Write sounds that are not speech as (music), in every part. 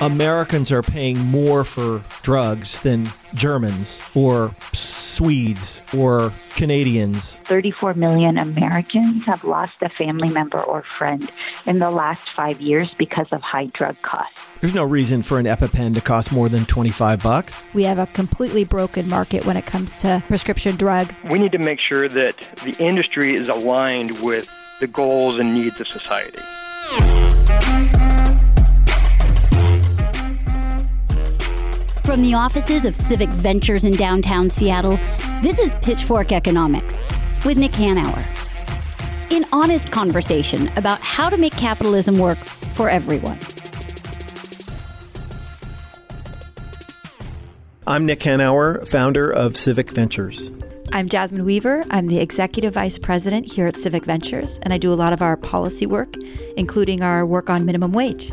Americans are paying more for drugs than Germans or Swedes or Canadians. 34 million Americans have lost a family member or friend in the last five years because of high drug costs. There's no reason for an EpiPen to cost more than 25 bucks. We have a completely broken market when it comes to prescription drugs. We need to make sure that the industry is aligned with the goals and needs of society. From the offices of Civic Ventures in downtown Seattle, this is Pitchfork Economics with Nick Hanauer. In honest conversation about how to make capitalism work for everyone. I'm Nick Hanauer, founder of Civic Ventures. I'm Jasmine Weaver. I'm the executive vice president here at Civic Ventures, and I do a lot of our policy work, including our work on minimum wage.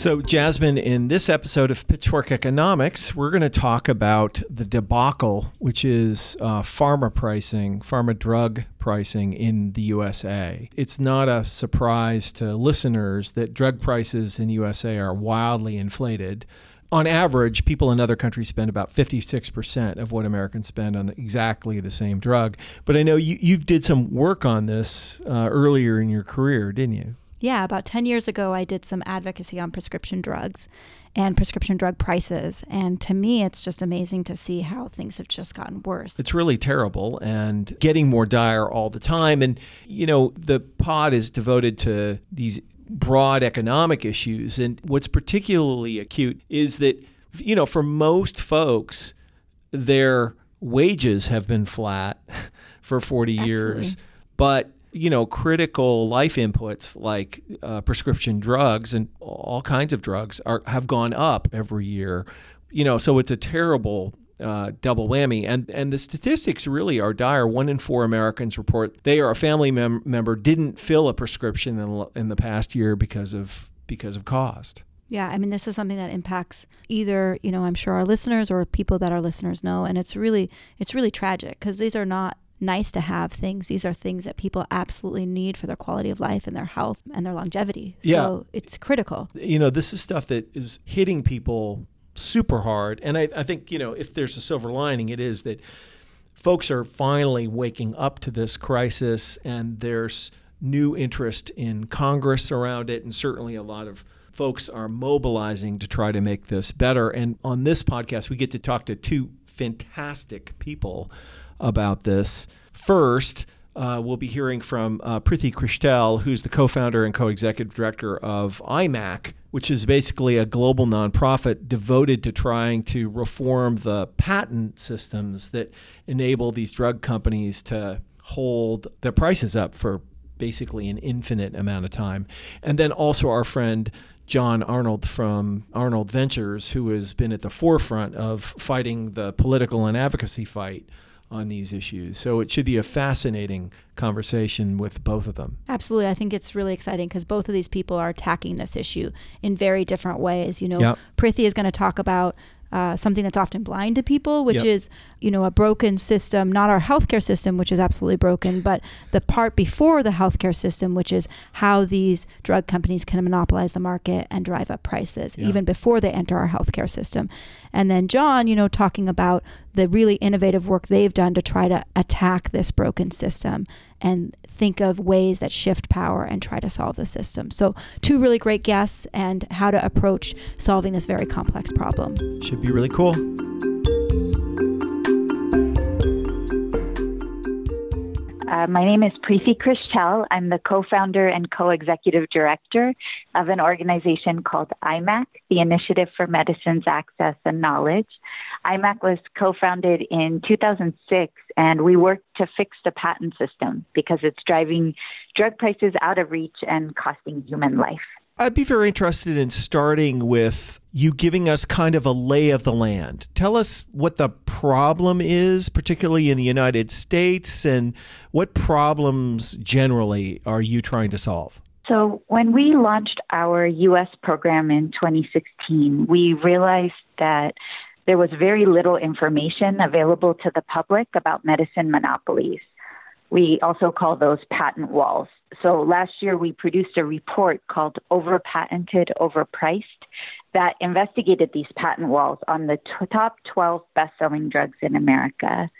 So, Jasmine, in this episode of Pitchfork Economics, we're going to talk about the debacle, which is uh, pharma pricing, pharma drug pricing in the USA. It's not a surprise to listeners that drug prices in the USA are wildly inflated. On average, people in other countries spend about 56% of what Americans spend on the, exactly the same drug. But I know you, you did some work on this uh, earlier in your career, didn't you? Yeah, about 10 years ago, I did some advocacy on prescription drugs and prescription drug prices. And to me, it's just amazing to see how things have just gotten worse. It's really terrible and getting more dire all the time. And, you know, the pod is devoted to these broad economic issues. And what's particularly acute is that, you know, for most folks, their wages have been flat (laughs) for 40 Absolutely. years. But you know, critical life inputs like uh, prescription drugs and all kinds of drugs are have gone up every year. You know, so it's a terrible uh, double whammy. And and the statistics really are dire. One in four Americans report they or a family mem- member didn't fill a prescription in, in the past year because of because of cost. Yeah, I mean, this is something that impacts either, you know, I'm sure our listeners or people that our listeners know, and it's really, it's really tragic because these are not nice to have things. These are things that people absolutely need for their quality of life and their health and their longevity. Yeah. So it's critical. You know, this is stuff that is hitting people super hard. And I, I think, you know, if there's a silver lining, it is that folks are finally waking up to this crisis and there's new interest in Congress around it. And certainly a lot of folks are mobilizing to try to make this better. And on this podcast, we get to talk to two fantastic people about this. First, uh, we'll be hearing from uh, Priti Krishtel, who's the co founder and co executive director of I-MAK, which is basically a global nonprofit devoted to trying to reform the patent systems that enable these drug companies to hold their prices up for basically an infinite amount of time. And then also our friend John Arnold from Arnold Ventures, who has been at the forefront of fighting the political and advocacy fight on these issues. So it should be a fascinating conversation with both of them. Absolutely. I think it's really exciting because both of these people are attacking this issue in very different ways. You know, Yep. Prithi is going to talk about uh, something that's often blind to people, which Yep. is, you know, a broken system, not our healthcare system, which is absolutely broken, but the part before the healthcare system, which is how these drug companies can monopolize the market and drive up prices, Yeah. even before they enter our healthcare system. And then John, you know, talking about the really innovative work they've done to try to attack this broken system and think of ways that shift power and try to solve the system. So, two really great guests and how to approach solving this very complex problem. Should be really cool. Uh, my name is Priti Krishtel. I'm the co-founder and co-executive director of an organization called I-MAK, the Initiative for Medicines Access and Knowledge. I-MAK was co-founded in 2006, and we work to fix the patent system because it's driving drug prices out of reach and costing human life. I'd be very interested in starting with you giving us kind of a lay of the land. Tell us what the problem is, particularly in the United States, and what problems generally are you trying to solve? So, when we launched our US program in 2016, we realized that there was very little information available to the public about medicine monopolies. We also call those patent walls. So last year we produced a report called Over Patented, Overpriced that investigated these patent walls on the t- top 12 best selling drugs in America.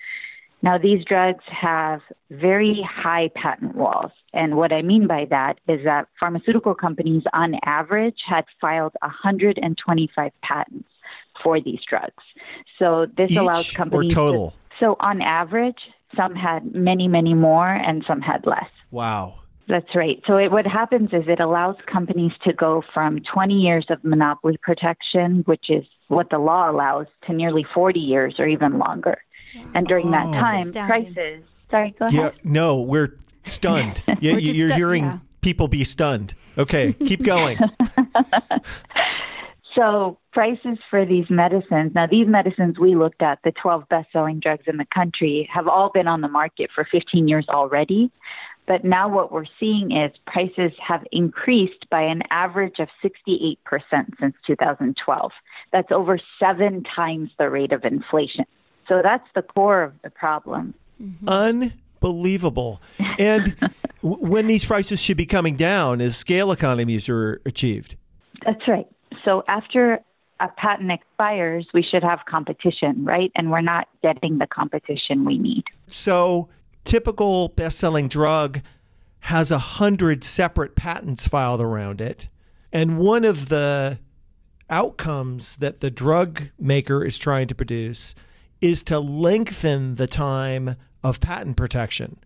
Now, these drugs have very high patent walls. And what I mean by that is that pharmaceutical companies, on average, had filed 125 patents for these drugs. So this Each allows companies. or total? To, so on average, some had many, many more, and some had less. Wow. That's right. So it, what happens is it allows companies to go from 20 years of monopoly protection, which is what the law allows, to nearly 40 years or even longer. And during Oh. that time, prices. Sorry, go Yeah, ahead. no, we're stunned. (laughs) You, We're just you're stu- hearing yeah. people be stunned. Okay, keep (laughs) going. (laughs) So prices for these medicines. Now, these medicines we looked at, the 12 best-selling drugs in the country, have all been on the market for 15 years already. But now what we're seeing is prices have increased by an average of 68% since 2012. That's over seven times the rate of inflation. So that's the core of the problem. Mm-hmm. Unbelievable. And (laughs) when these prices should be coming down as scale economies are achieved. That's right. So after a patent expires, we should have competition, right? And we're not getting the competition we need. So, typical best-selling drug has a hundred separate patents filed around it, and one of the outcomes that the drug maker is trying to produce is to lengthen the time of patent protection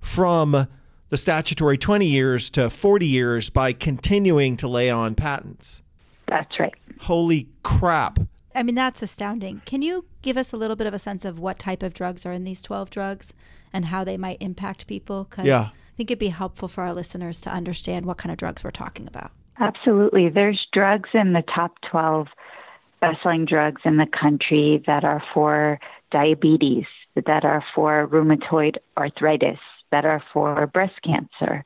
from the statutory 20 years to 40 years by continuing to lay on patents. That's right. Holy crap. I mean, that's astounding. Can you give us a little bit of a sense of what type of drugs are in these 12 drugs and how they might impact people? Because Yeah. I think it'd be helpful for our listeners to understand what kind of drugs we're talking about. Absolutely. There's drugs in the top 12 best-selling drugs in the country that are for diabetes, that are for rheumatoid arthritis, that are for breast cancer.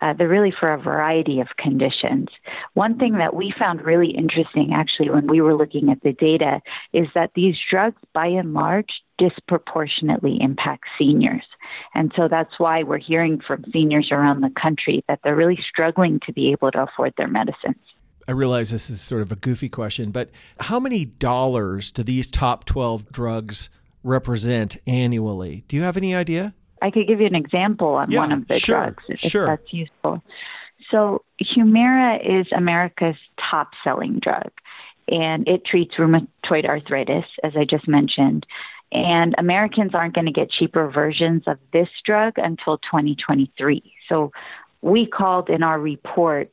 Uh, they're really for a variety of conditions. One thing that we found really interesting, actually, when we were looking at the data, is that these drugs, by and large, disproportionately impact seniors. And so that's why we're hearing from seniors around the country that they're really struggling to be able to afford their medicines. I realize this is sort of a goofy question, but how many dollars do these top 12 drugs represent annually? Do you have any idea? I could give you an example on Yeah, one of the sure, drugs if sure. that's useful. So, Humira is America's top selling drug, and it treats rheumatoid arthritis, as I just mentioned. And Americans aren't going to get cheaper versions of this drug until 2023. So, we called in our report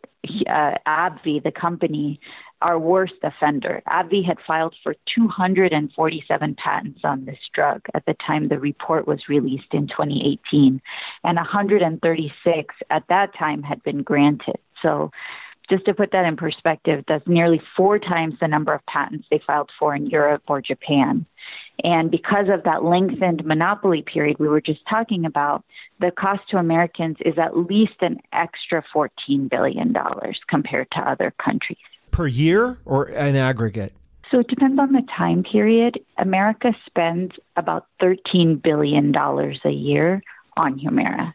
uh, AbbVie, the company, our worst offender. AbbVie had filed for 247 patents on this drug at the time the report was released in 2018, and 136 at that time had been granted. So, just to put that in perspective, that's nearly four times the number of patents they filed for in Europe or Japan. And because of that lengthened monopoly period we were just talking about, the cost to Americans is at least an extra $14 billion compared to other countries. Per year or an aggregate? So it depends on the time period. America spends about $13 billion a year on Humira.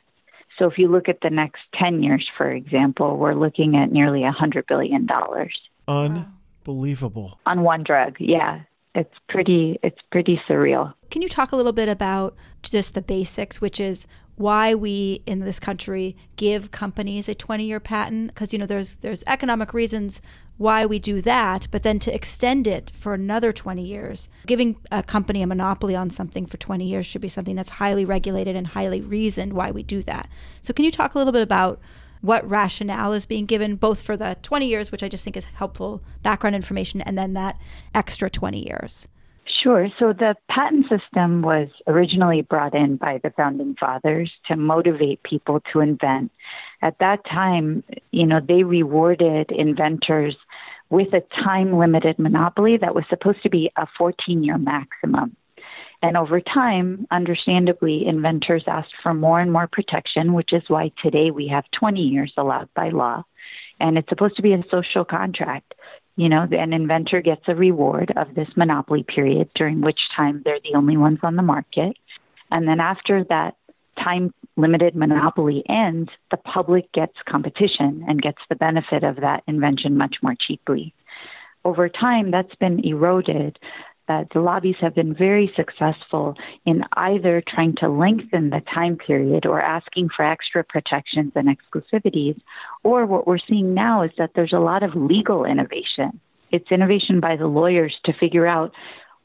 So if you look at the next 10 years, for example, we're looking at nearly $100 billion Unbelievable. on one drug. Yeah, it's pretty, it's pretty surreal. Can you talk a little bit about just the basics, which is why we in this country give companies a 20-year patent? Because you know there's there's economic reasons why we do that, but then to extend it for another 20 years, giving a company a monopoly on something for 20 years should be something that's highly regulated and highly reasoned why we do that. So can you talk a little bit about what rationale is being given both for the 20 years, which I just think is helpful background information, and then that extra 20 years? Sure. So the patent system was originally brought in by the founding fathers to motivate people to invent. At that time, you know, they rewarded inventors with a time limited monopoly that was supposed to be a 14 year maximum. And over time, understandably, inventors asked for more and more protection, which is why today we have 20 years allowed by law. And it's supposed to be a social contract. You know, an inventor gets a reward of this monopoly period, during which time they're the only ones on the market. And then after that time limited monopoly ends, the public gets competition and gets the benefit of that invention much more cheaply. Over time, that's been eroded. That the lobbies have been very successful in either trying to lengthen the time period or asking for extra protections and exclusivities, or what we're seeing now is that there's a lot of legal innovation. It's innovation by the lawyers to figure out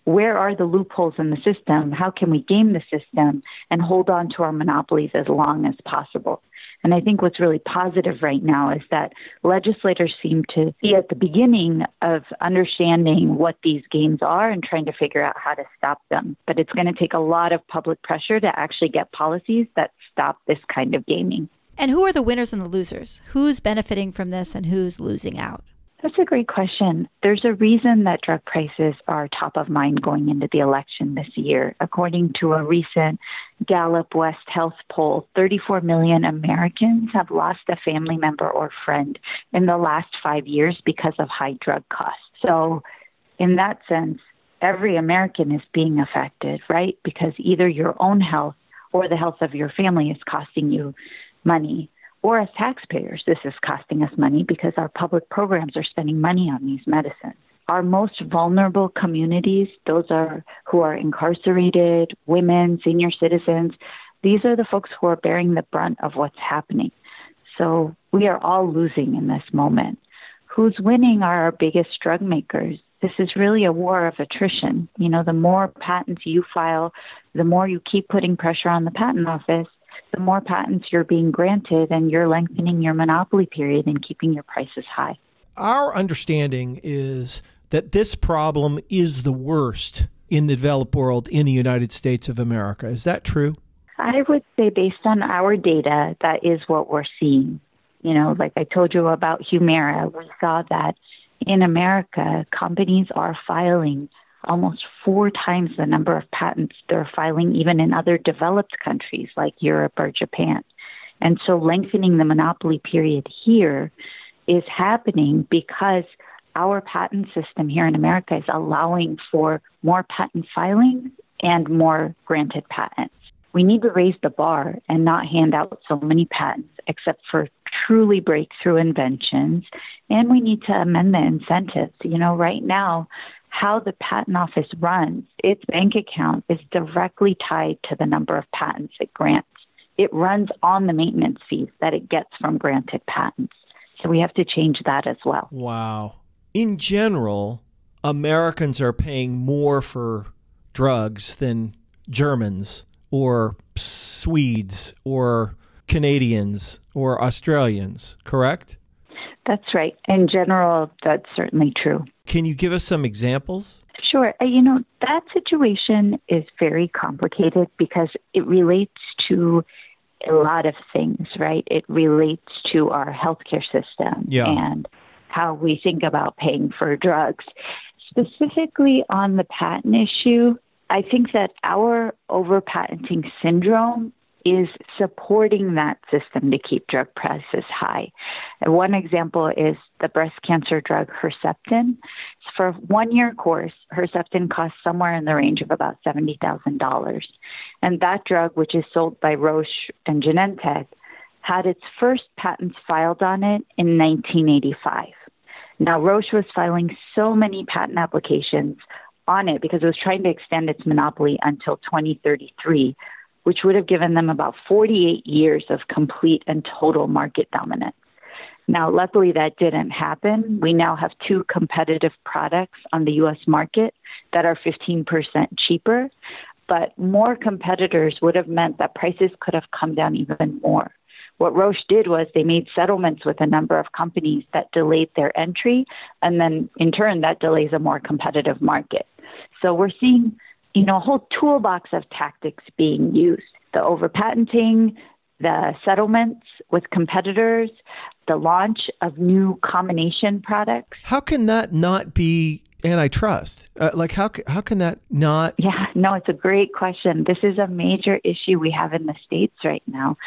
where are the loopholes in the system? How can we game the system and hold on to our monopolies as long as possible? And I think what's really positive right now is that legislators seem to be at the beginning of understanding what these games are and trying to figure out how to stop them. But it's going to take a lot of public pressure to actually get policies that stop this kind of gaming. And who are the winners and the losers? Who's benefiting from this and who's losing out? That's a great question. There's a reason that drug prices are top of mind going into the election this year. According to a recent Gallup West Health poll, 34 million Americans have lost a family member or friend in the last five years because of high drug costs. So, in that sense, every American is being affected, right? Because either your own health or the health of your family is costing you money or as taxpayers, this is costing us money because our public programs are spending money on these medicines. Our most vulnerable communities, those are who are incarcerated, women, senior citizens, these are the folks who are bearing the brunt of what's happening. So we are all losing in this moment. Who's winning are our biggest drug makers. This is really a war of attrition. You know, the more patents you file, the more you keep putting pressure on the patent office, the more patents you're being granted and you're lengthening your monopoly period and keeping your prices high. Our understanding is that this problem is the worst in the developed world in the United States of America. Is that true? I would say, based on our data, that is what we're seeing. You know, like I told you about Humira, we saw that in America, companies are filing almost four times the number of patents they're filing even in other developed countries like Europe or Japan. And so lengthening the monopoly period here is happening because our patent system here in America is allowing for more patent filing and more granted patents. We need to raise the bar and not hand out so many patents except for truly breakthrough inventions. And we need to amend the incentives. You know, right now, how the patent office runs, its bank account is directly tied to the number of patents it grants. It runs on the maintenance fees that it gets from granted patents. So we have to change that as well. Wow. In general, Americans are paying more for drugs than Germans or Swedes or Canadians or Australians, correct? That's right. In general, that's certainly true. Can you give us some examples? Sure. Uh, you know, that situation is very complicated because it relates to a lot of things, right? It relates to our healthcare system yeah. and how we think about paying for drugs. Specifically on the patent issue, I think that our overpatenting syndrome is supporting that system to keep drug prices high. One example is the breast cancer drug Herceptin. For one year course, Herceptin costs somewhere in the range of about $70,000. And that drug, which is sold by Roche and Genentech, had its first patents filed on it in 1985. Now, Roche was filing so many patent applications on it because it was trying to extend its monopoly until 2033 which would have given them about 48 years of complete and total market dominance. Now, luckily, that didn't happen. We now have two competitive products on the US market that are 15% cheaper, but more competitors would have meant that prices could have come down even more. What Roche did was they made settlements with a number of companies that delayed their entry, and then in turn, that delays a more competitive market. So we're seeing you know, a whole toolbox of tactics being used the overpatenting, the settlements with competitors, the launch of new combination products. How can that not be antitrust? Uh, like, how, how can that not? Yeah, no, it's a great question. This is a major issue we have in the States right now.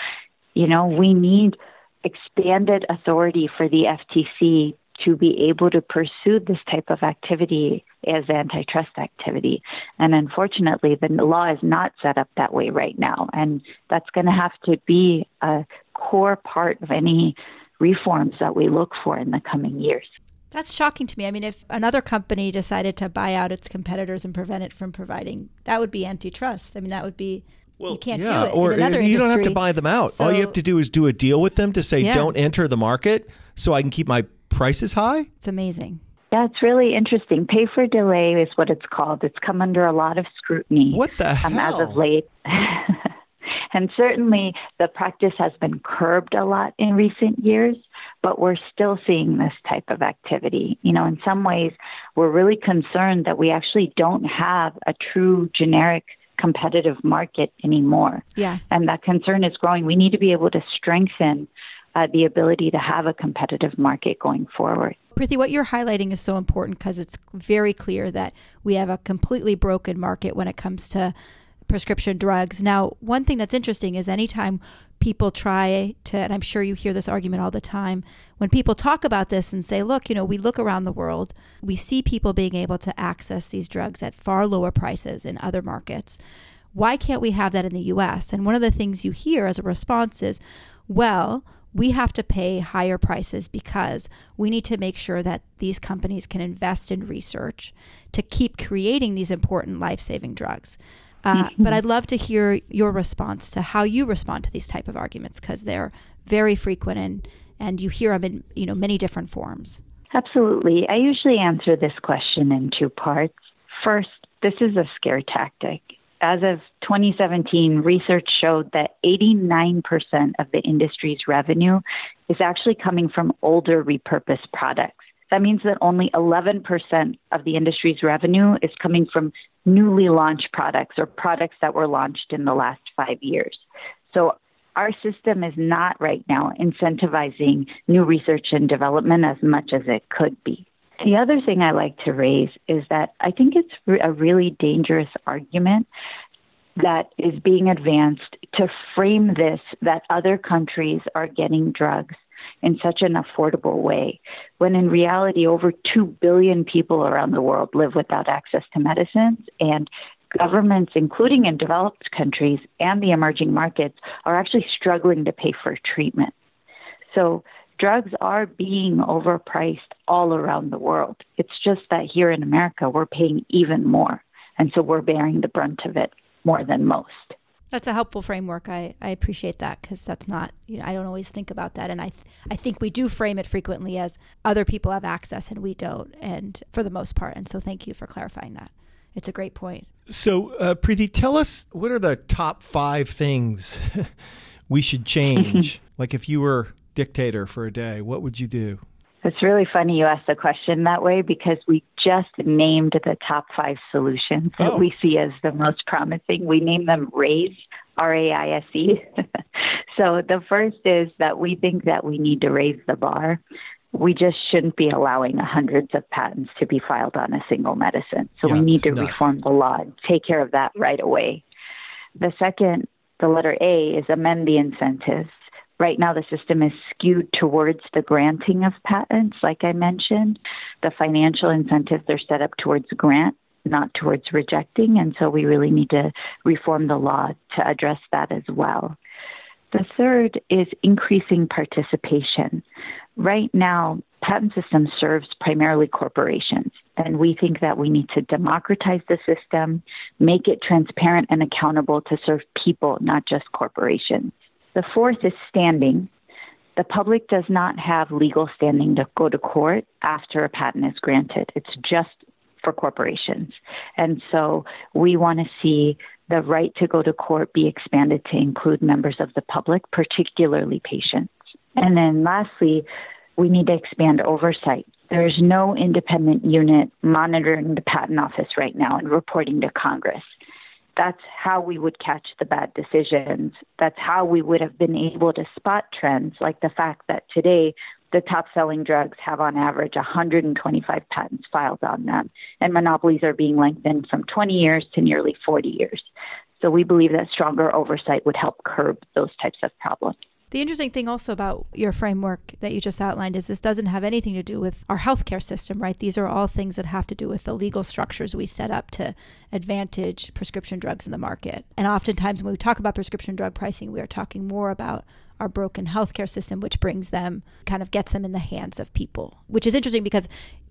You know, we need expanded authority for the FTC to be able to pursue this type of activity as antitrust activity. And unfortunately, the law is not set up that way right now. And that's going to have to be a core part of any reforms that we look for in the coming years. That's shocking to me. I mean, if another company decided to buy out its competitors and prevent it from providing, that would be antitrust. I mean, that would be well, you can't yeah, do it. Or you industry. don't have to buy them out. So, All you have to do is do a deal with them to say, yeah. don't enter the market so I can keep my prices high. It's amazing. Yeah, it's really interesting. Pay for delay is what it's called. It's come under a lot of scrutiny. What the hell? Um, as of late. (laughs) and certainly the practice has been curbed a lot in recent years, but we're still seeing this type of activity. You know, in some ways, we're really concerned that we actually don't have a true generic competitive market anymore. Yeah. And that concern is growing. We need to be able to strengthen uh, the ability to have a competitive market going forward. Priti, what you're highlighting is so important because it's very clear that we have a completely broken market when it comes to prescription drugs. Now, one thing that's interesting is anytime people try to, and I'm sure you hear this argument all the time, when people talk about this and say, look, you know, we look around the world, we see people being able to access these drugs at far lower prices in other markets. Why can't we have that in the US? And one of the things you hear as a response is, well, we have to pay higher prices because we need to make sure that these companies can invest in research to keep creating these important life saving drugs. Uh, mm-hmm. But I'd love to hear your response to how you respond to these type of arguments because they're very frequent and, and you hear them in you know many different forms. Absolutely. I usually answer this question in two parts. First, this is a scare tactic. As of 2017, research showed that 89% of the industry's revenue is actually coming from older repurposed products. That means that only 11% of the industry's revenue is coming from newly launched products or products that were launched in the last five years. So our system is not right now incentivizing new research and development as much as it could be. The other thing I like to raise is that I think it's a really dangerous argument that is being advanced to frame this that other countries are getting drugs in such an affordable way, when in reality, over 2 billion people around the world live without access to medicines, and governments, including in developed countries and the emerging markets, are actually struggling to pay for treatment. So, drugs are being overpriced all around the world. It's just that here in America, we're paying even more. And so we're bearing the brunt of it more than most. That's a helpful framework. I, I appreciate that because that's not, you know, I don't always think about that. And I, th- I think we do frame it frequently as other people have access and we don't, and for the most part. And so thank you for clarifying that. It's a great point. So, uh, Priti, tell us what are the top five things (laughs) we should change? (laughs) like if you were dictator for a day, what would you do? It's really funny you asked the question that way because we just named the top five solutions that oh. we see as the most promising. We name them RAISE, R A I S E. (laughs) so the first is that we think that we need to raise the bar. We just shouldn't be allowing hundreds of patents to be filed on a single medicine. So yeah, we need to nuts. reform the law and take care of that right away. The second, the letter A, is amend the incentives right now the system is skewed towards the granting of patents, like I mentioned. The financial incentives are set up towards grant, not towards rejecting. And so we really need to reform the law to address that as well. The third is increasing participation. Right now, patent system serves primarily corporations, and we think that we need to democratize the system, make it transparent and accountable to serve people, not just corporations. The fourth is standing. The public does not have legal standing to go to court after a patent is granted. It's just for corporations. And so we want to see the right to go to court be expanded to include members of the public, particularly patients. And then lastly, we need to expand oversight. There is no independent unit monitoring the patent office right now and reporting to Congress that's how we would catch the bad decisions. That's how we would have been able to spot trends, like the fact that today the top selling drugs have on average 125 patents filed on them, and monopolies are being lengthened from 20 years to nearly 40 years. So we believe that stronger oversight would help curb those types of problems. The interesting thing also about your framework that you just outlined is this doesn't have anything to do with our healthcare system, right? These are all things that have to do with the legal structures we set up to advantage prescription drugs in the market. And oftentimes when we talk about prescription drug pricing, we are talking more about our broken healthcare system, which brings them, kind of gets them in the hands of people, which is interesting because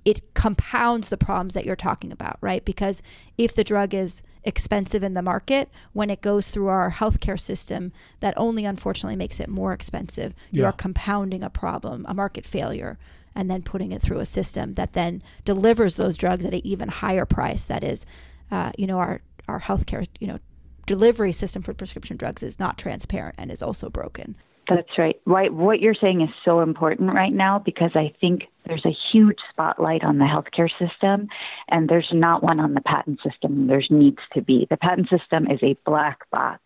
it compounds the problems that you're talking about, right? Because if the drug is expensive in the market, when it goes through our healthcare system, that only unfortunately makes it more expensive. You're compounding a problem, a market failure, and then putting it through a system that then delivers those drugs at an even higher price. That is, uh, you know, our our healthcare, you know, delivery system for prescription drugs is not transparent and is also broken. That's right. What you're saying is so important right now because I think there's a huge spotlight on the healthcare system, and there's not one on the patent system. There's needs to be. The patent system is a black box.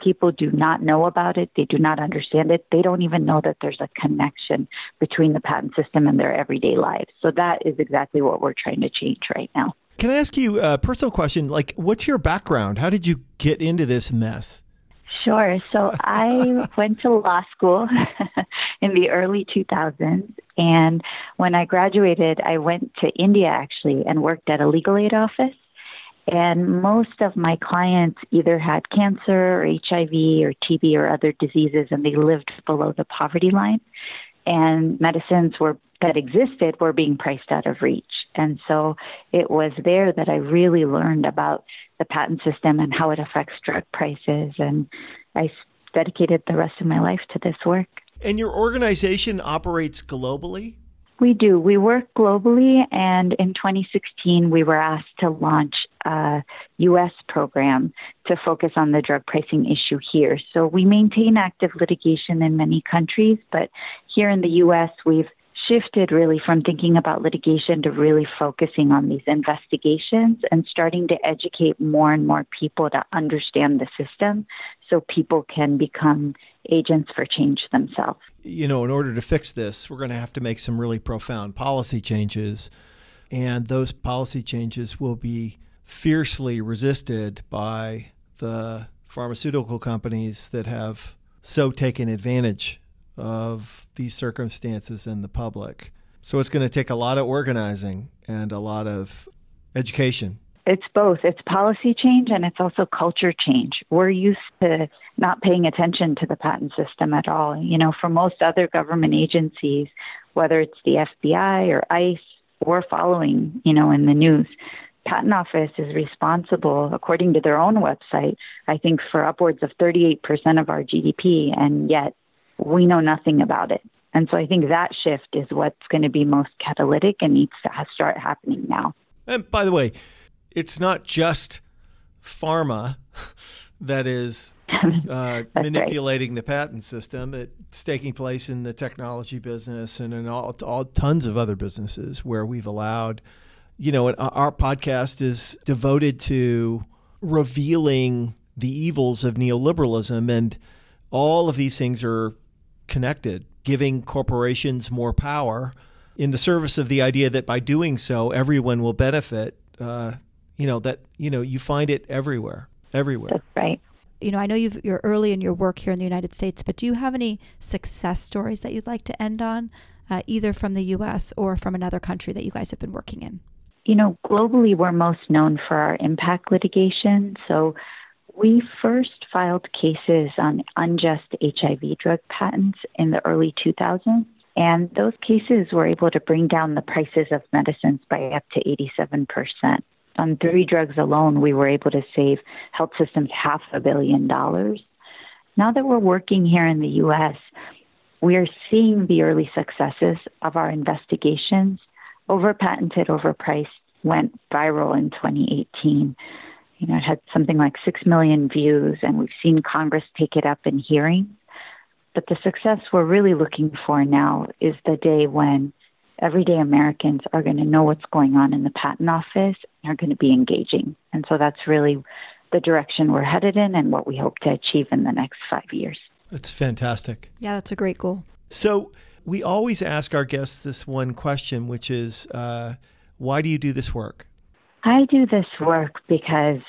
People do not know about it. They do not understand it. They don't even know that there's a connection between the patent system and their everyday lives. So that is exactly what we're trying to change right now. Can I ask you a personal question? Like, what's your background? How did you get into this mess? Sure. So I (laughs) went to law school (laughs) in the early 2000s. And when I graduated, I went to India actually and worked at a legal aid office. And most of my clients either had cancer or HIV or TB or other diseases, and they lived below the poverty line. And medicines were that existed were being priced out of reach. And so it was there that I really learned about the patent system and how it affects drug prices. And I dedicated the rest of my life to this work. And your organization operates globally? We do. We work globally, and in 2016, we were asked to launch a U.S. program to focus on the drug pricing issue here. So we maintain active litigation in many countries, but here in the U.S., we've shifted really from thinking about litigation to really focusing on these investigations and starting to educate more and more people to understand the system so people can become agents for change themselves. You know, in order to fix this, we're going to have to make some really profound policy changes. And those policy changes will be fiercely resisted by the pharmaceutical companies that have so taken advantage of these circumstances in the public. So it's going to take a lot of organizing and a lot of education. It's both. It's policy change and it's also culture change. We're used to not paying attention to the patent system at all. You know, for most other government agencies, whether it's the FBI or ICE, we're following, you know, in the news. Patent Office is responsible, according to their own website, I think for upwards of 38% of our GDP, and yet we know nothing about it. And so I think that shift is what's going to be most catalytic and needs to start happening now. And by the way, it's not just pharma (laughs) that is (laughs) uh, manipulating the patent system. It's taking place in the technology business and in all, all tons of other businesses where we've allowed, you know, our podcast is devoted to revealing the evils of neoliberalism, and all of these things are connected, giving corporations more power in the service of the idea that by doing so, everyone will benefit. Uh, you know that you know you find it everywhere, everywhere. That's right. You know, I know you've, you're early in your work here in the United States, but do you have any success stories that you'd like to end on, uh, either from the U.S. or from another country that you guys have been working in? You know, globally, we're most known for our impact litigation. So we first filed cases on unjust HIV drug patents in the early 2000s. And those cases were able to bring down the prices of medicines by up to 87%. On three drugs alone, we were able to save health systems half a billion dollars. Now that we're working here in the U.S., we are seeing the early successes of our investigations. Overpatented, overpriced went viral in 2018. You know, it had something like 6 million views, and we've seen Congress take it up in hearings. But the success we're really looking for now is the day when everyday Americans are going to know what's going on in the patent office and are going to be engaging. And so that's really the direction we're headed in and what we hope to achieve in the next five years. That's fantastic. Yeah, that's a great goal. So we always ask our guests this one question, which is, uh, why do you do this work? I do this work because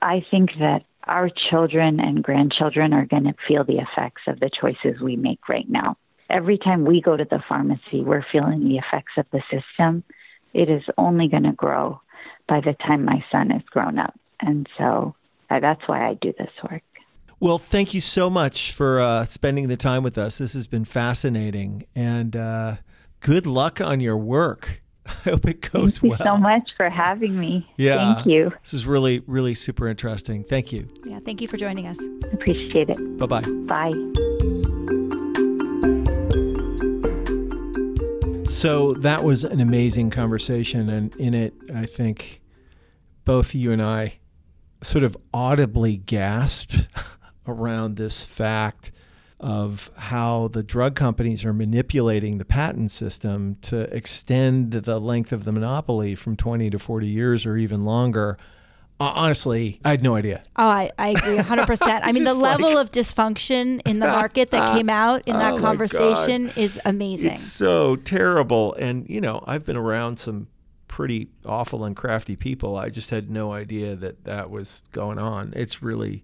I think that our children and grandchildren are going to feel the effects of the choices we make right now. Every time we go to the pharmacy, we're feeling the effects of the system. It is only going to grow by the time my son is grown up. And so uh, that's why I do this work. Well, thank you so much for uh, spending the time with us. This has been fascinating. And uh, good luck on your work. (laughs) I hope it goes well. Thank you so much for having me. Yeah. Thank you. This is really, really super interesting. Thank you. Yeah, thank you for joining us. Appreciate it. Bye bye. Bye. So that was an amazing conversation. And in it, I think both you and I sort of audibly gasped (laughs) around this fact of how the drug companies are manipulating the patent system to extend the length of the monopoly from 20 to 40 years or even longer. Uh, honestly, I had no idea. Oh, I, I agree 100%. (laughs) I mean, the level like- of dysfunction in the market that came (laughs) out in Oh that my conversation is amazing. It's so terrible. And, you know, I've been around some pretty awful and crafty people. I just had no idea that that was going on. It's really,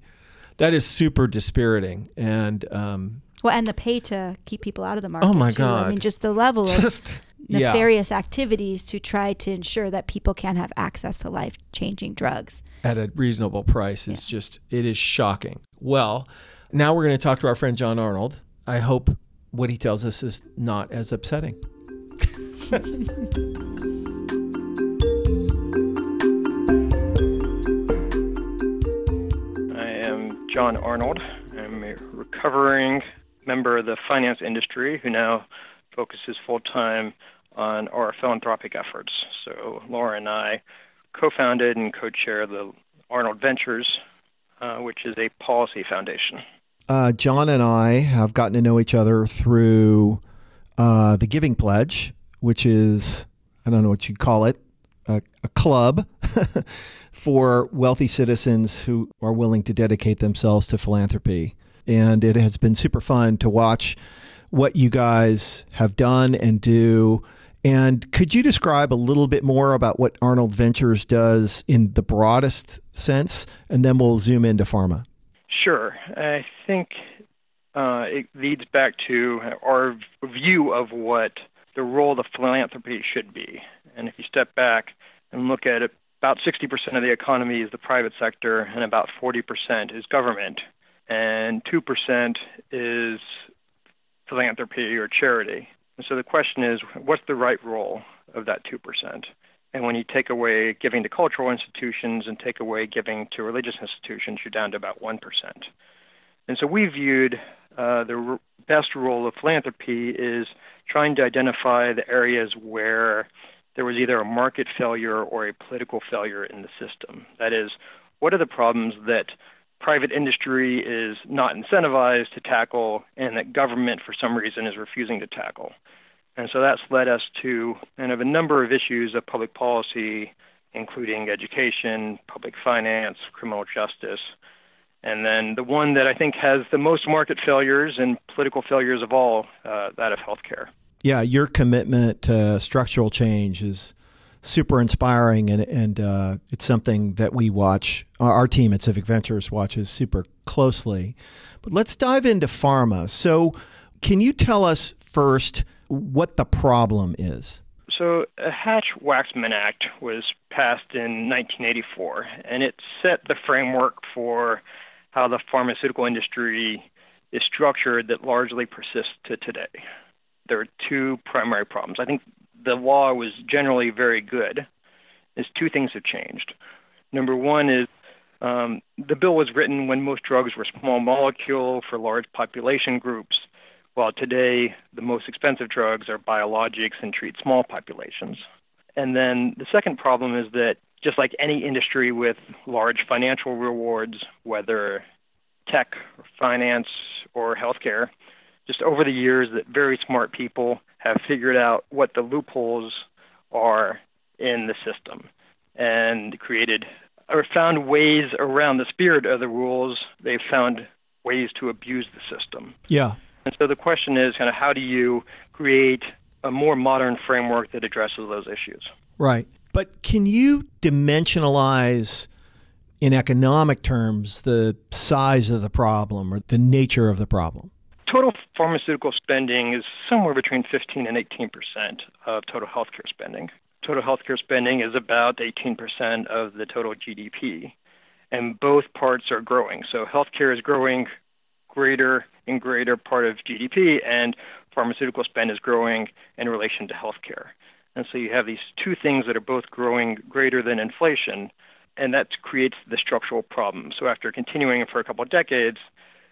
that is super dispiriting. And, um, well, and the pay to keep people out of the market. Oh, my too. I mean, just the level of just, yeah. nefarious activities to try to ensure that people can have access to life changing drugs. at a reasonable price is just it is shocking. Well, now we're going to talk to our friend John Arnold. I hope what he tells us is not as upsetting. (laughs) John Arnold. I'm a recovering member of the finance industry who now focuses full time on our philanthropic efforts. So, Laura and I co founded and co chair the Arnold Ventures, uh, which is a policy foundation. Uh, John and I have gotten to know each other through uh, the Giving Pledge, which is, I don't know what you'd call it, a, a club (laughs) for wealthy citizens who are willing to dedicate themselves to philanthropy. And it has been super fun to watch what you guys have done and do. And could you describe a little bit more about what Arnold Ventures does in the broadest sense? And then we'll zoom into pharma. Sure. I think uh, it leads back to our view of what the role of philanthropy should be. And if you step back and look at it, about 60% of the economy is the private sector, and about 40% is government, and 2% is philanthropy or charity. And so the question is, what's the right role of that 2%? And when you take away giving to cultural institutions and take away giving to religious institutions, you're down to about 1%. And so we viewed uh, the r- best role of philanthropy is trying to identify the areas where there was either a market failure or a political failure in the system. That is, what are the problems that private industry is not incentivized to tackle and that government, for some reason, is refusing to tackle? And so that's led us to kind of a number of issues of public policy, including education, public finance, criminal justice. And then the one that I think has the most market failures and political failures of all, uh, that of healthcare. Yeah, your commitment to structural change is super inspiring, and and uh, it's something that we watch. Our, team at Civic Ventures watches super closely. But let's dive into pharma. So, can you tell us first what the problem is? So, a Hatch Waxman Act was passed in 1984, and it set the framework for how the pharmaceutical industry is structured that largely persists to today. There are two primary problems. I think the law was generally very good. Is two things have changed. Number one is um, the bill was written when most drugs were small molecule for large population groups, while today the most expensive drugs are biologics and treat small populations. And then the second problem is that just like any industry with large financial rewards, whether tech, finance, or healthcare, just over the years that very smart people have figured out what the loopholes are in the system and created or found ways around the spirit of the rules. They've found ways to abuse the system. Yeah. And so the question is kind of how do you create a more modern framework that addresses those issues? Right. But can you dimensionalize in economic terms, the size of the problem or the nature of the problem? Total pharmaceutical spending is somewhere between 15 and 18 percent of total healthcare spending. Total healthcare spending is about 18 percent of the total GDP, and both parts are growing. So healthcare is growing greater and greater part of GDP, and pharmaceutical spend is growing in relation to healthcare. And so you have these two things that are both growing greater than inflation, and that creates the structural problem. So after continuing for a couple of decades,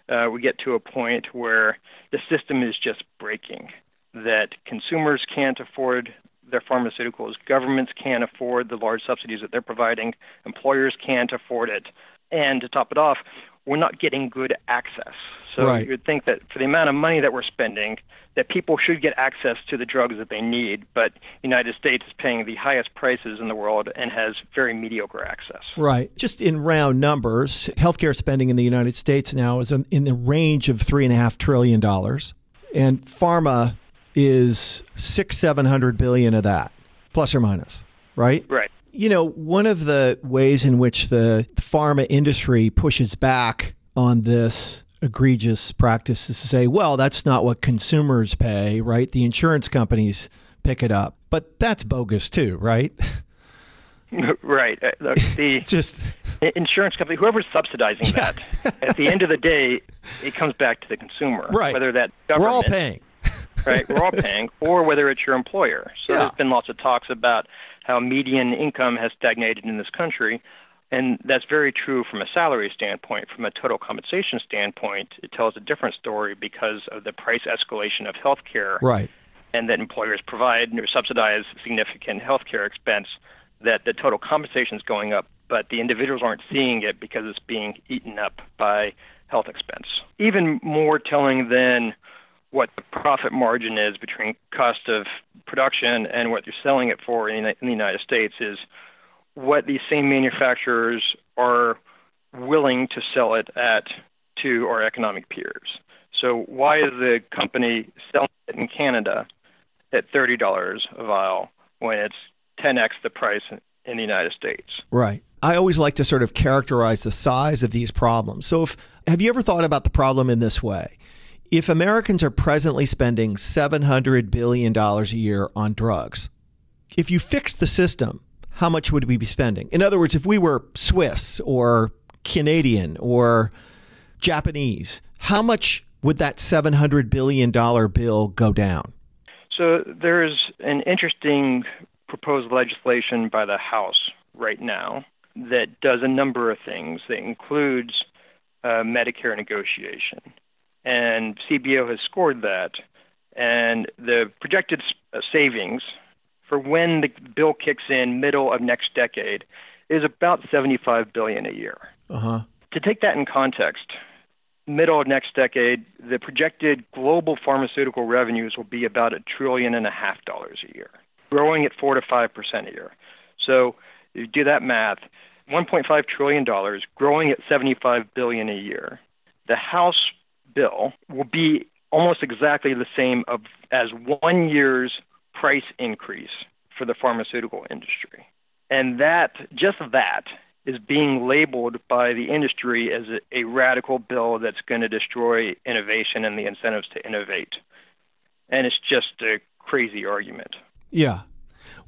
uh, we get to a point where the system is just breaking, that consumers can't afford their pharmaceuticals, governments can't afford the large subsidies that they're providing, employers can't afford it. And to top it off, we're not getting good access. So right. you would think that for the amount of money that we're spending, that people should get access to the drugs that they need. But the United States is paying the highest prices in the world and has very mediocre access. Right. Just in round numbers, healthcare spending in the United States now is in the range of three and a half trillion dollars, and pharma is six, seven hundred billion of that, plus or minus. Right. Right. You know, one of the ways in which the pharma industry pushes back on this egregious practice is to say, well, that's not what consumers pay, right? The insurance companies pick it up. But that's bogus too, right? (laughs) right. Uh, the (laughs) just insurance company, whoever's subsidizing yeah. that, at the end of the day, it comes back to the consumer. Right. Whether that government, we're all paying. (laughs) right. We're all paying, or whether it's your employer. So yeah. there's been lots of talks about how median income has stagnated in this country. And that's very true from a salary standpoint. From a total compensation standpoint, it tells a different story because of the price escalation of healthcare. Right. And that employers provide or subsidize significant healthcare expense, that the total compensation is going up, but the individuals aren't seeing it because it's being eaten up by health expense. Even more telling than what the profit margin is between cost of production and what you're selling it for in the United States is what these same manufacturers are willing to sell it at to our economic peers. So why is the company selling it in Canada at thirty dollars a vial when it's ten x the price in the United States? Right. I always like to sort of characterize the size of these problems. So if have you ever thought about the problem in this way? If Americans are presently spending $700 billion a year on drugs, if you fix the system, how much would we be spending? In other words, if we were Swiss or Canadian or Japanese, how much would that $700 billion bill go down? So there's an interesting proposed legislation by the House right now that does a number of things that includes uh, Medicare negotiation. And CBO has scored that. And the projected uh, savings for when the bill kicks in middle of next decade is about 75 billion a year. Uh-huh. To take that in context, middle of next decade, the projected global pharmaceutical revenues will be about a trillion and a half dollars a year, growing at 4 to 5% a year. So, you do that math, 1.5 trillion dollars growing at 75 billion a year. The House bill will be almost exactly the same of, as 1 year's price increase for the pharmaceutical industry. And that, just that, is being labeled by the industry as a, a radical bill that's going to destroy innovation and the incentives to innovate. And it's just a crazy argument. Yeah.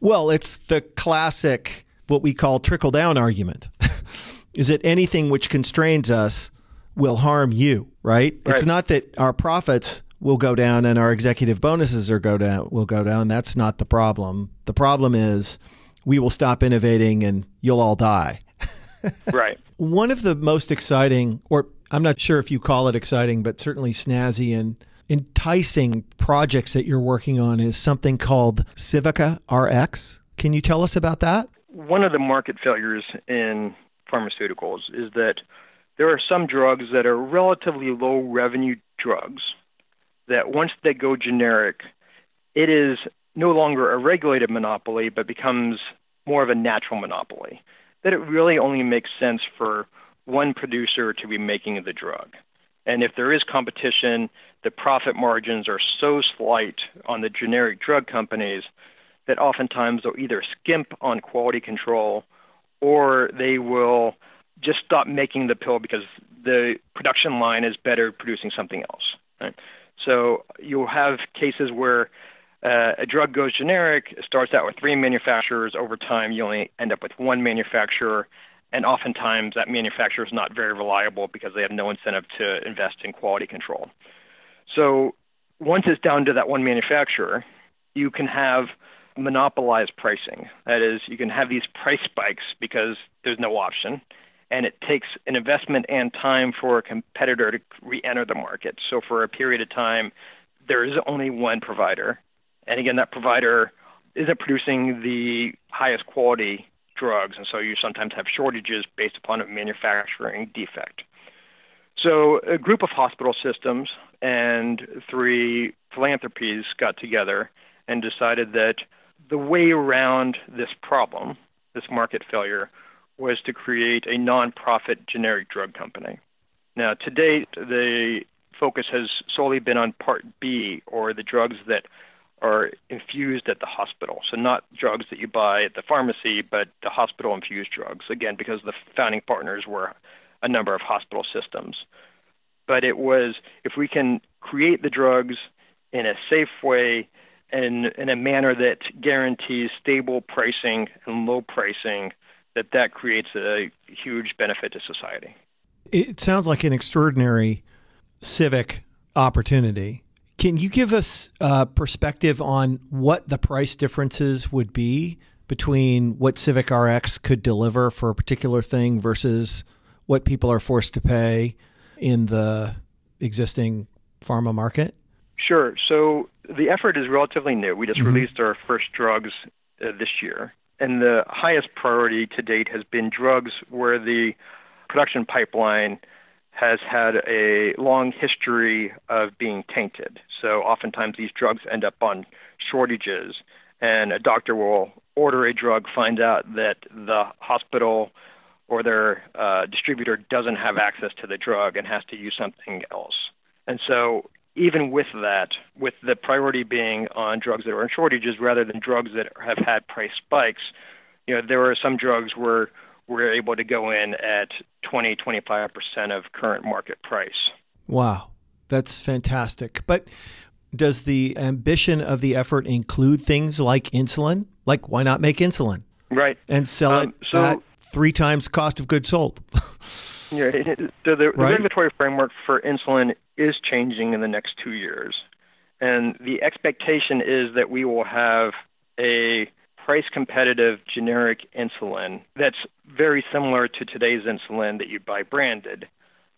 Well, it's the classic, what we call trickle down argument. (laughs) is it anything which constrains us will harm you, right? right? It's not that our profits will go down and our executive bonuses are go down will go down. That's not the problem. The problem is we will stop innovating and you'll all die. (laughs) right. One of the most exciting or I'm not sure if you call it exciting, but certainly snazzy and enticing projects that you're working on is something called Civica RX. Can you tell us about that? One of the market failures in pharmaceuticals is that there are some drugs that are relatively low revenue drugs that once they go generic, it is no longer a regulated monopoly, but becomes more of a natural monopoly. That it really only makes sense for one producer to be making the drug. And if there is competition, the profit margins are so slight on the generic drug companies that oftentimes they'll either skimp on quality control or they will just stop making the pill because the production line is better producing something else. Right? So you'll have cases where uh, a drug goes generic, starts out with three manufacturers. Over time, you only end up with one manufacturer, and oftentimes that manufacturer is not very reliable because they have no incentive to invest in quality control. So once it's down to that one manufacturer, you can have monopolized pricing. That is, you can have these price spikes because there's no option, and it takes an investment and time for a competitor to re-enter the market. So for a period of time, there is only one provider, and again, that provider isn't producing the highest quality drugs, and so you sometimes have shortages based upon a manufacturing defect. So a group of hospital systems and three philanthropies got together and decided that the way around this problem, this market failure, was to create a nonprofit generic drug company. Now, to date, the focus has solely been on Part B, or the drugs that are infused at the hospital. So, not drugs that you buy at the pharmacy, but the hospital infused drugs. Again, because the founding partners were a number of hospital systems. But it was if we can create the drugs in a safe way and in a manner that guarantees stable pricing and low pricing, that that creates a huge benefit to society. It sounds like an extraordinary civic opportunity. Can you give us a perspective on what the price differences would be between what Civica RX could deliver for a particular thing versus what people are forced to pay in the existing pharma market? Sure. So the effort is relatively new. We just mm-hmm. released our first drugs uh, this year, and the highest priority to date has been drugs where the production pipeline has had a long history of being tainted. So oftentimes these drugs end up on shortages, and a doctor will order a drug, find out that the hospital or their uh, distributor doesn't have access to the drug and has to use something else. And so, even with that, with the priority being on drugs that are in shortages rather than drugs that have had price spikes, you know, there are some drugs where we're able to go in at 20, 25% of current market price. Wow, that's fantastic. But does the ambition of the effort include things like insulin? Like, why not make insulin? Right. And sell um, it so, at three times cost of goods sold. (laughs) yeah, so the, the right? regulatory framework for insulin is changing in the next two years, and the expectation is that we will have a price competitive generic insulin that's very similar to today's insulin that you buy branded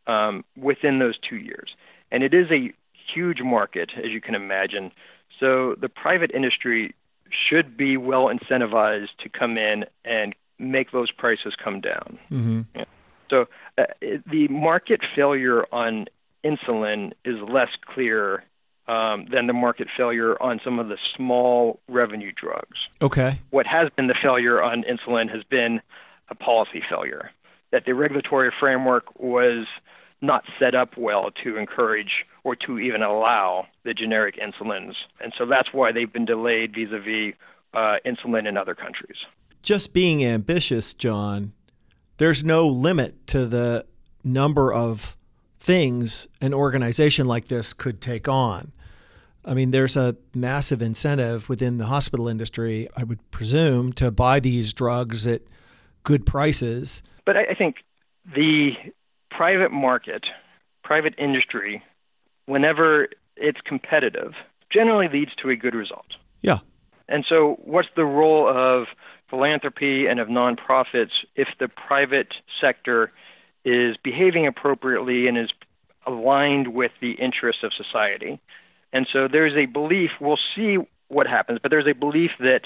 um, within those two years. And it is a huge market, as you can imagine. So the private industry should be well incentivized to come in and make those prices come down. Mm-hmm. Yeah. So uh, the market failure on insulin is less clear um, than the market failure on some of the small revenue drugs. Okay. What has been the failure on insulin has been a policy failure, that the regulatory framework was not set up well to encourage or to even allow the generic insulins. And so that's why they've been delayed vis a vis insulin in other countries just being ambitious, John, there's no limit to the number of things an organization like this could take on. I mean, there's a massive incentive within the hospital industry, I would presume, to buy these drugs at good prices. But I think the private market, private industry, whenever it's competitive, generally leads to a good result. Yeah. And so, what's the role of philanthropy and of nonprofits if the private sector is behaving appropriately and is aligned with the interests of society. And so there's a belief, we'll see what happens, but there's a belief that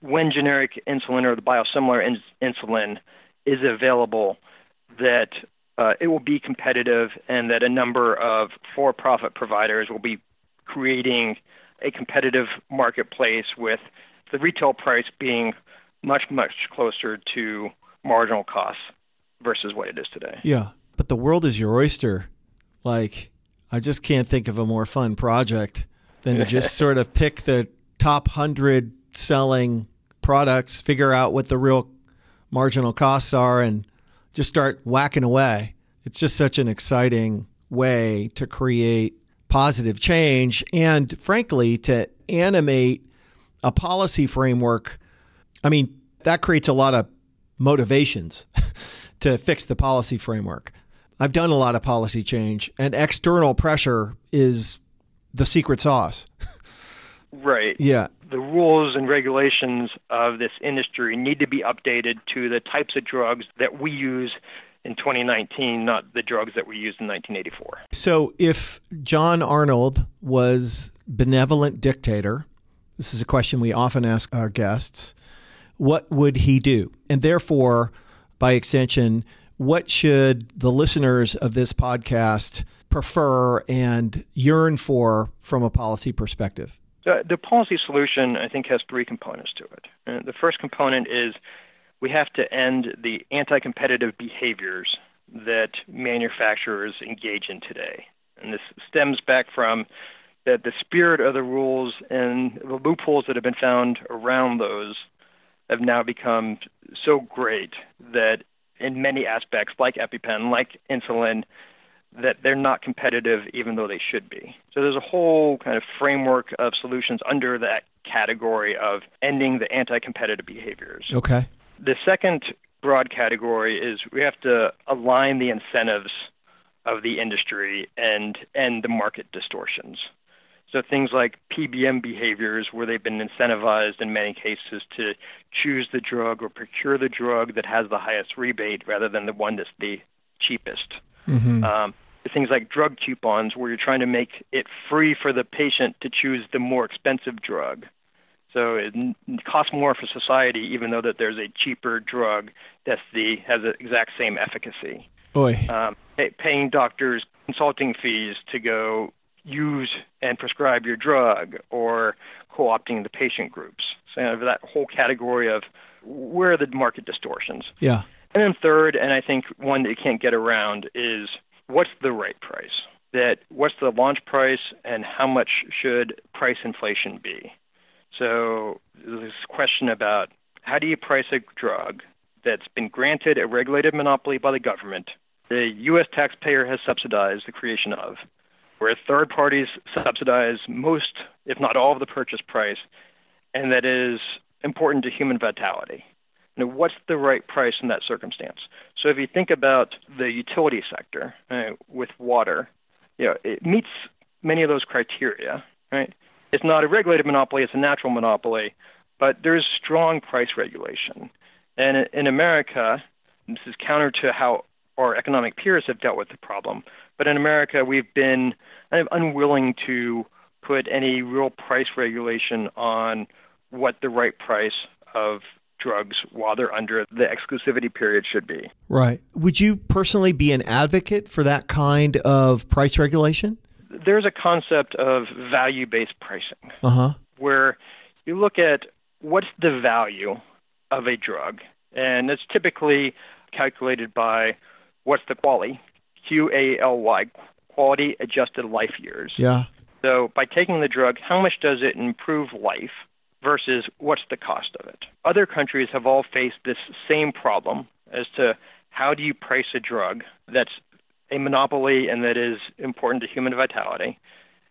when generic insulin or the biosimilar in- insulin is available, that uh, it will be competitive and that a number of for profit providers will be creating a competitive marketplace with the retail price being much, much closer to marginal costs versus what it is today. Yeah. But the world is your oyster. Like, I just can't think of a more fun project than to just (laughs) sort of pick the top 100 selling products, figure out what the real marginal costs are, and just start whacking away. It's just such an exciting way to create positive change and, frankly, to animate a policy framework. I mean, that creates a lot of motivations (laughs) to fix the policy framework. I've done a lot of policy change, and external pressure is the secret sauce. Right. (laughs) Yeah. The rules and regulations of this industry need to be updated to the types of drugs that we use in 2019, not the drugs that we used in 1984. So, if John Arnold was benevolent dictator, this is a question we often ask our guests, what would he do? And therefore, by extension, what should the listeners of this podcast prefer and yearn for from a policy perspective? The, the policy solution, I think, has three components to it. Uh, the first component is we have to end the anti competitive behaviors that manufacturers engage in today. And this stems back from the, the spirit of the rules and the loopholes that have been found around those have now become so great that in many aspects, like EpiPen, like insulin, that they're not competitive even though they should be. So there's a whole kind of framework of solutions under that category of ending the anti competitive behaviors. Okay. The second broad category is we have to align the incentives of the industry and end the market distortions. So things like PBM behaviors, where they've been incentivized in many cases to choose the drug or procure the drug that has the highest rebate rather than the one that's the cheapest. Mm-hmm. Um, things like drug coupons, where you're trying to make it free for the patient to choose the more expensive drug. So it costs more for society, even though that there's a cheaper drug that's the has the exact same efficacy. Boy. Um, pay, paying doctors consulting fees to go use and prescribe your drug or co-opting the patient groups. So you know, that whole category of where are the market distortions. Yeah. And then third, and I think one that you can't get around is what's the right price? That what's the launch price and how much should price inflation be? So this question about how do you price a drug that's been granted a regulated monopoly by the government, the U.S. taxpayer has subsidized the creation of, where third parties subsidize most, if not all, of the purchase price, and that is important to human vitality. What's the right price in that circumstance? So, if you think about the utility sector with water, you know, it meets many of those criteria, right? It's not a regulated monopoly; it's a natural monopoly, but there's strong price regulation. And in America, this is counter to how our economic peers have dealt with the problem. But in America, we've been kind of unwilling to put any real price regulation on what the right price of drugs while they're under the exclusivity period should be. Right. Would you personally be an advocate for that kind of price regulation? There's a concept of value based pricing uh-huh. where you look at what's the value of a drug, and it's typically calculated by what's the quality, Q A L Y, quality adjusted life years. Yeah. So by taking the drug, how much does it improve life versus what's the cost of it? Other countries have all faced this same problem as to how do you price a drug that's a monopoly and that is important to human vitality.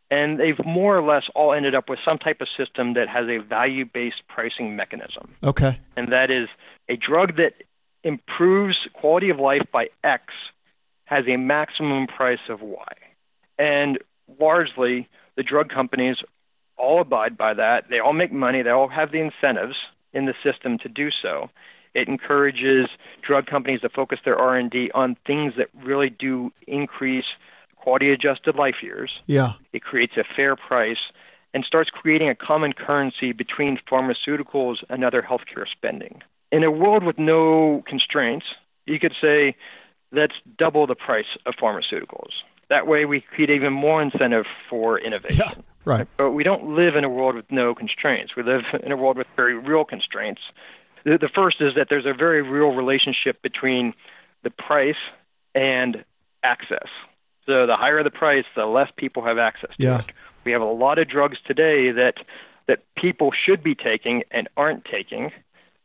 And they've more or less all ended up with some type of system that has a value based pricing mechanism. Okay. And that is a drug that improves quality of life by X has a maximum price of Y. And largely, the drug companies all abide by that. They all make money. They all have the incentives in the system to do so. It encourages drug companies to focus their R&D on things that really do increase quality adjusted life years. Yeah. It creates a fair price and starts creating a common currency between pharmaceuticals and other healthcare spending. In a world with no constraints, you could say let's double the price of pharmaceuticals. That way, we create even more incentive for innovation. Yeah, right. But we don't live in a world with no constraints. We live in a world with very real constraints. The, the first is that there's a very real relationship between the price and access. So the higher the price, the less people have access to yeah. it. We have a lot of drugs today that that people should be taking and aren't taking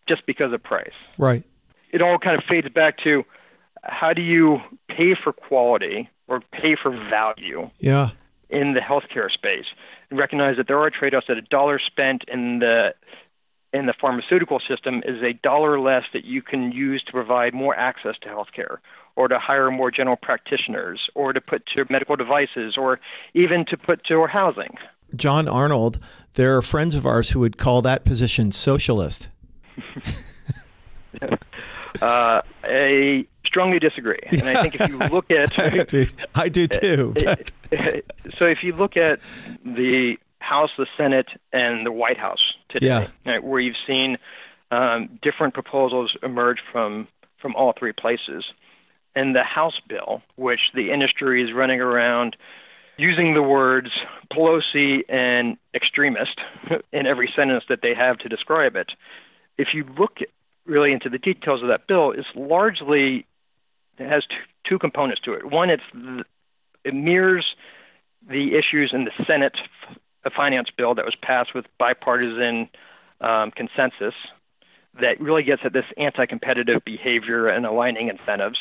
just because of price. Right. It all kind of fades back to how do you pay for quality or pay for value Yeah. in the healthcare space and recognize that there are trade-offs that a dollar spent in the in the pharmaceutical system is a dollar less that you can use to provide more access to healthcare or to hire more general practitioners or to put to medical devices or even to put to housing. John Arnold, there are friends of ours who would call that position socialist. (laughs) Uh, I strongly disagree. And I think if you look (laughs) at I do, I do (laughs) too. but- (laughs) so if you look at the House, the Senate, and the White House today, Yeah. right, where you've seen um, different proposals emerge from from all three places, and the House bill, which the industry is running around using the words Pelosi and extremist in every sentence that they have to describe it. If you look really into the details of that bill, it's largely it has two, two components to it. One, it's it mirrors the issues in the Senate finance bill that was passed with bipartisan um, consensus that really gets at this anti-competitive behavior and aligning incentives.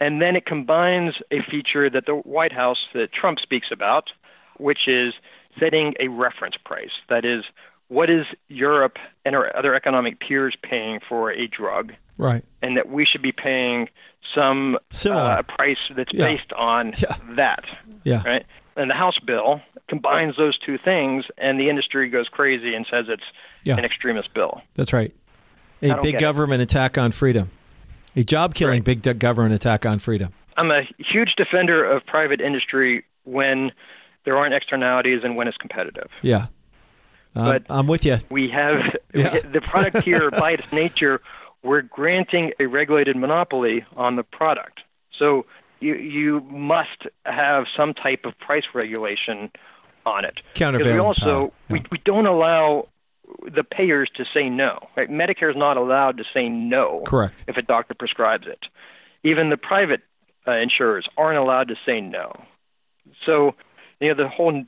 And then it combines a feature that the White House that Trump speaks about, which is setting a reference price. That is, what is Europe and our other economic peers paying for a drug? right. and that we should be paying some Similar. uh, price that's Yeah. based on Yeah. that, Yeah. right? And the House bill combines those two things, and the industry goes crazy and says it's Yeah. an extremist bill. That's right. A big get it. government attack on freedom. A job killing Right. big government attack on freedom. I'm a huge defender of private industry when there aren't externalities and when it's competitive. Yeah. Um, But- I'm with you. We have (laughs) Yeah. (laughs) the product here, (laughs) by its nature, we're granting a regulated monopoly on the product. So you you must have some type of price regulation on it. Countervailing we also power. we, we don't allow the payers to say no. Right? Medicare is not allowed to say no Correct. if a doctor prescribes it. Even the private uh, insurers aren't allowed to say no. So you know the whole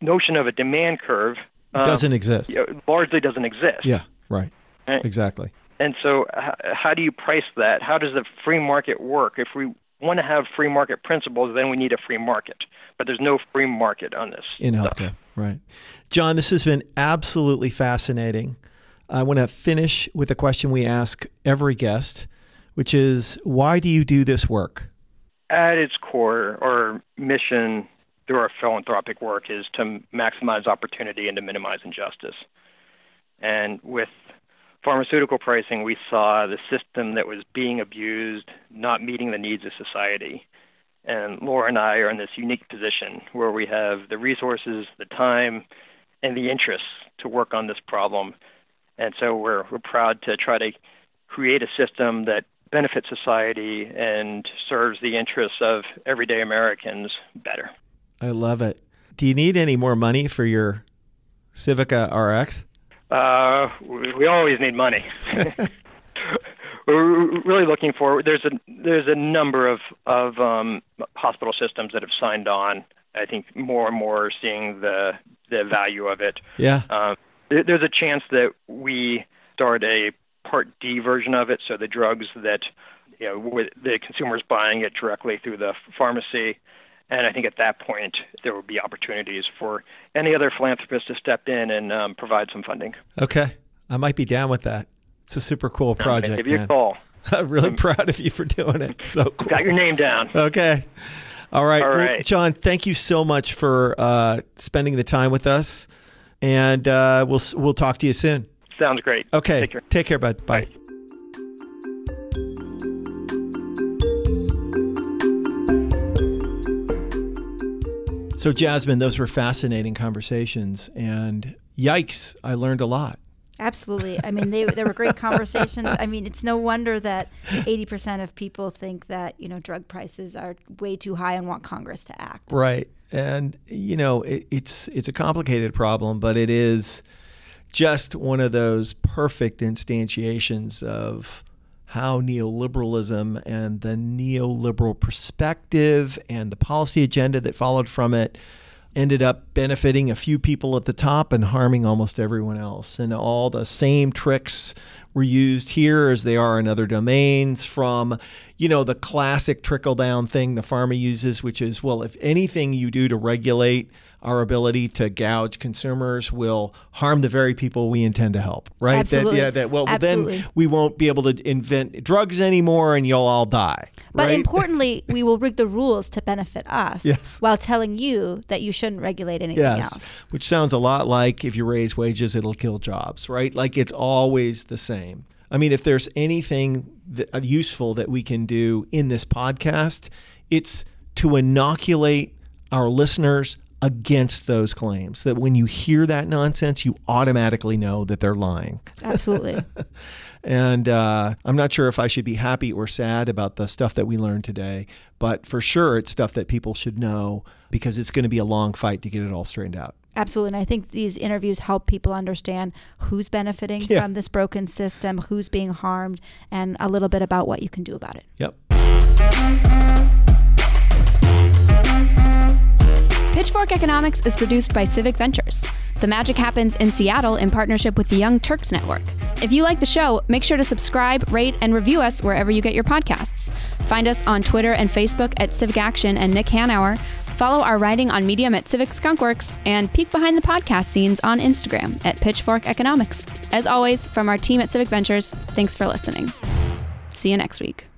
notion of a demand curve um, Doesn't exist. you know, largely doesn't exist. Yeah. Right. Right. Exactly. And so, h- how do you price that? How does the free market work? If we want to have free market principles, then we need a free market. But there's no free market on this. in healthcare. Right. John, this has been absolutely fascinating. I want to finish with a question we ask every guest, which is why do you do this work? At its core, our mission through our philanthropic work is to maximize opportunity and to minimize injustice. And with pharmaceutical pricing, we saw the system that was being abused not meeting the needs of society. And Laura and I are in this unique position where we have the resources, the time, and the interests to work on this problem. And so we're, we're proud to try to create a system that benefits society and serves the interests of everyday Americans better. I love it. Do you need any more money for your Civica RX? Uh, we, we always need money. (laughs) We're really looking for. There's a there's a number of of um, hospital systems that have signed on. I think more and more are seeing the the value of it. Yeah. Um, there- there's a chance that we start a Part D version of it, so the drugs that you know with the consumers buying it directly through the pharmacy. And I think at that point there will be opportunities for any other philanthropist to step in and um, provide some funding. Okay. I might be down with that. It's a super cool project. Give you man. a call. (laughs) I'm really proud of you for doing it. So cool. (laughs) Got your name down. Okay. All right. All Well. John, thank you so much for uh, spending the time with us. And uh, we'll we'll talk to you soon. Sounds great. Okay. Take care. Take care, bud. Bye. So, Jasmine, those were fascinating conversations. And yikes, I learned a lot. Absolutely. I mean, they, they were great (laughs) conversations. I mean, it's no wonder that 80% of people think that, you know, drug prices are way too high and want Congress to act. Right. And you know, it, it's it's a complicated problem, but it is just one of those perfect instantiations of how neoliberalism and the neoliberal perspective and the policy agenda that followed from it ended up benefiting a few people at the top and harming almost everyone else. And all the same tricks were used here as they are in other domains from you know the classic trickle down thing the pharma uses which is well if anything you do to regulate our ability to gouge consumers will harm the very people we intend to help, right? Absolutely. That, yeah, that well, Absolutely. then we won't be able to invent drugs anymore and you'll all die. But right? importantly, (laughs) we will rig the rules to benefit us Yes. while telling you that you shouldn't regulate anything Yes, else. which sounds a lot like if you raise wages, it'll kill jobs, right? Like it's always the same. I mean, if there's anything that, uh, useful that we can do in this podcast, it's to inoculate our listeners against those claims. That when you hear that nonsense, you automatically know that they're lying. Absolutely. (laughs) And uh, I'm not sure if I should be happy or sad about the stuff that we learned today, but for sure it's stuff that people should know because it's going to be a long fight to get it all straightened out. Absolutely. And I think these interviews help people understand who's benefiting Yeah. from this broken system, who's being harmed, and a little bit about what you can do about it. Yep. Pitchfork Economics is produced by Civic Ventures. The magic happens in Seattle in partnership with the Young Turks Network. If you like the show, make sure to subscribe, rate, and review us wherever you get your podcasts. Find us on Twitter and Facebook at Civic Action and Nick Hanauer. Follow our writing on Medium at Civic Skunkworks and peek behind the podcast scenes on Instagram at Pitchfork Economics. As always, from our team at Civic Ventures, thanks for listening. See you next week.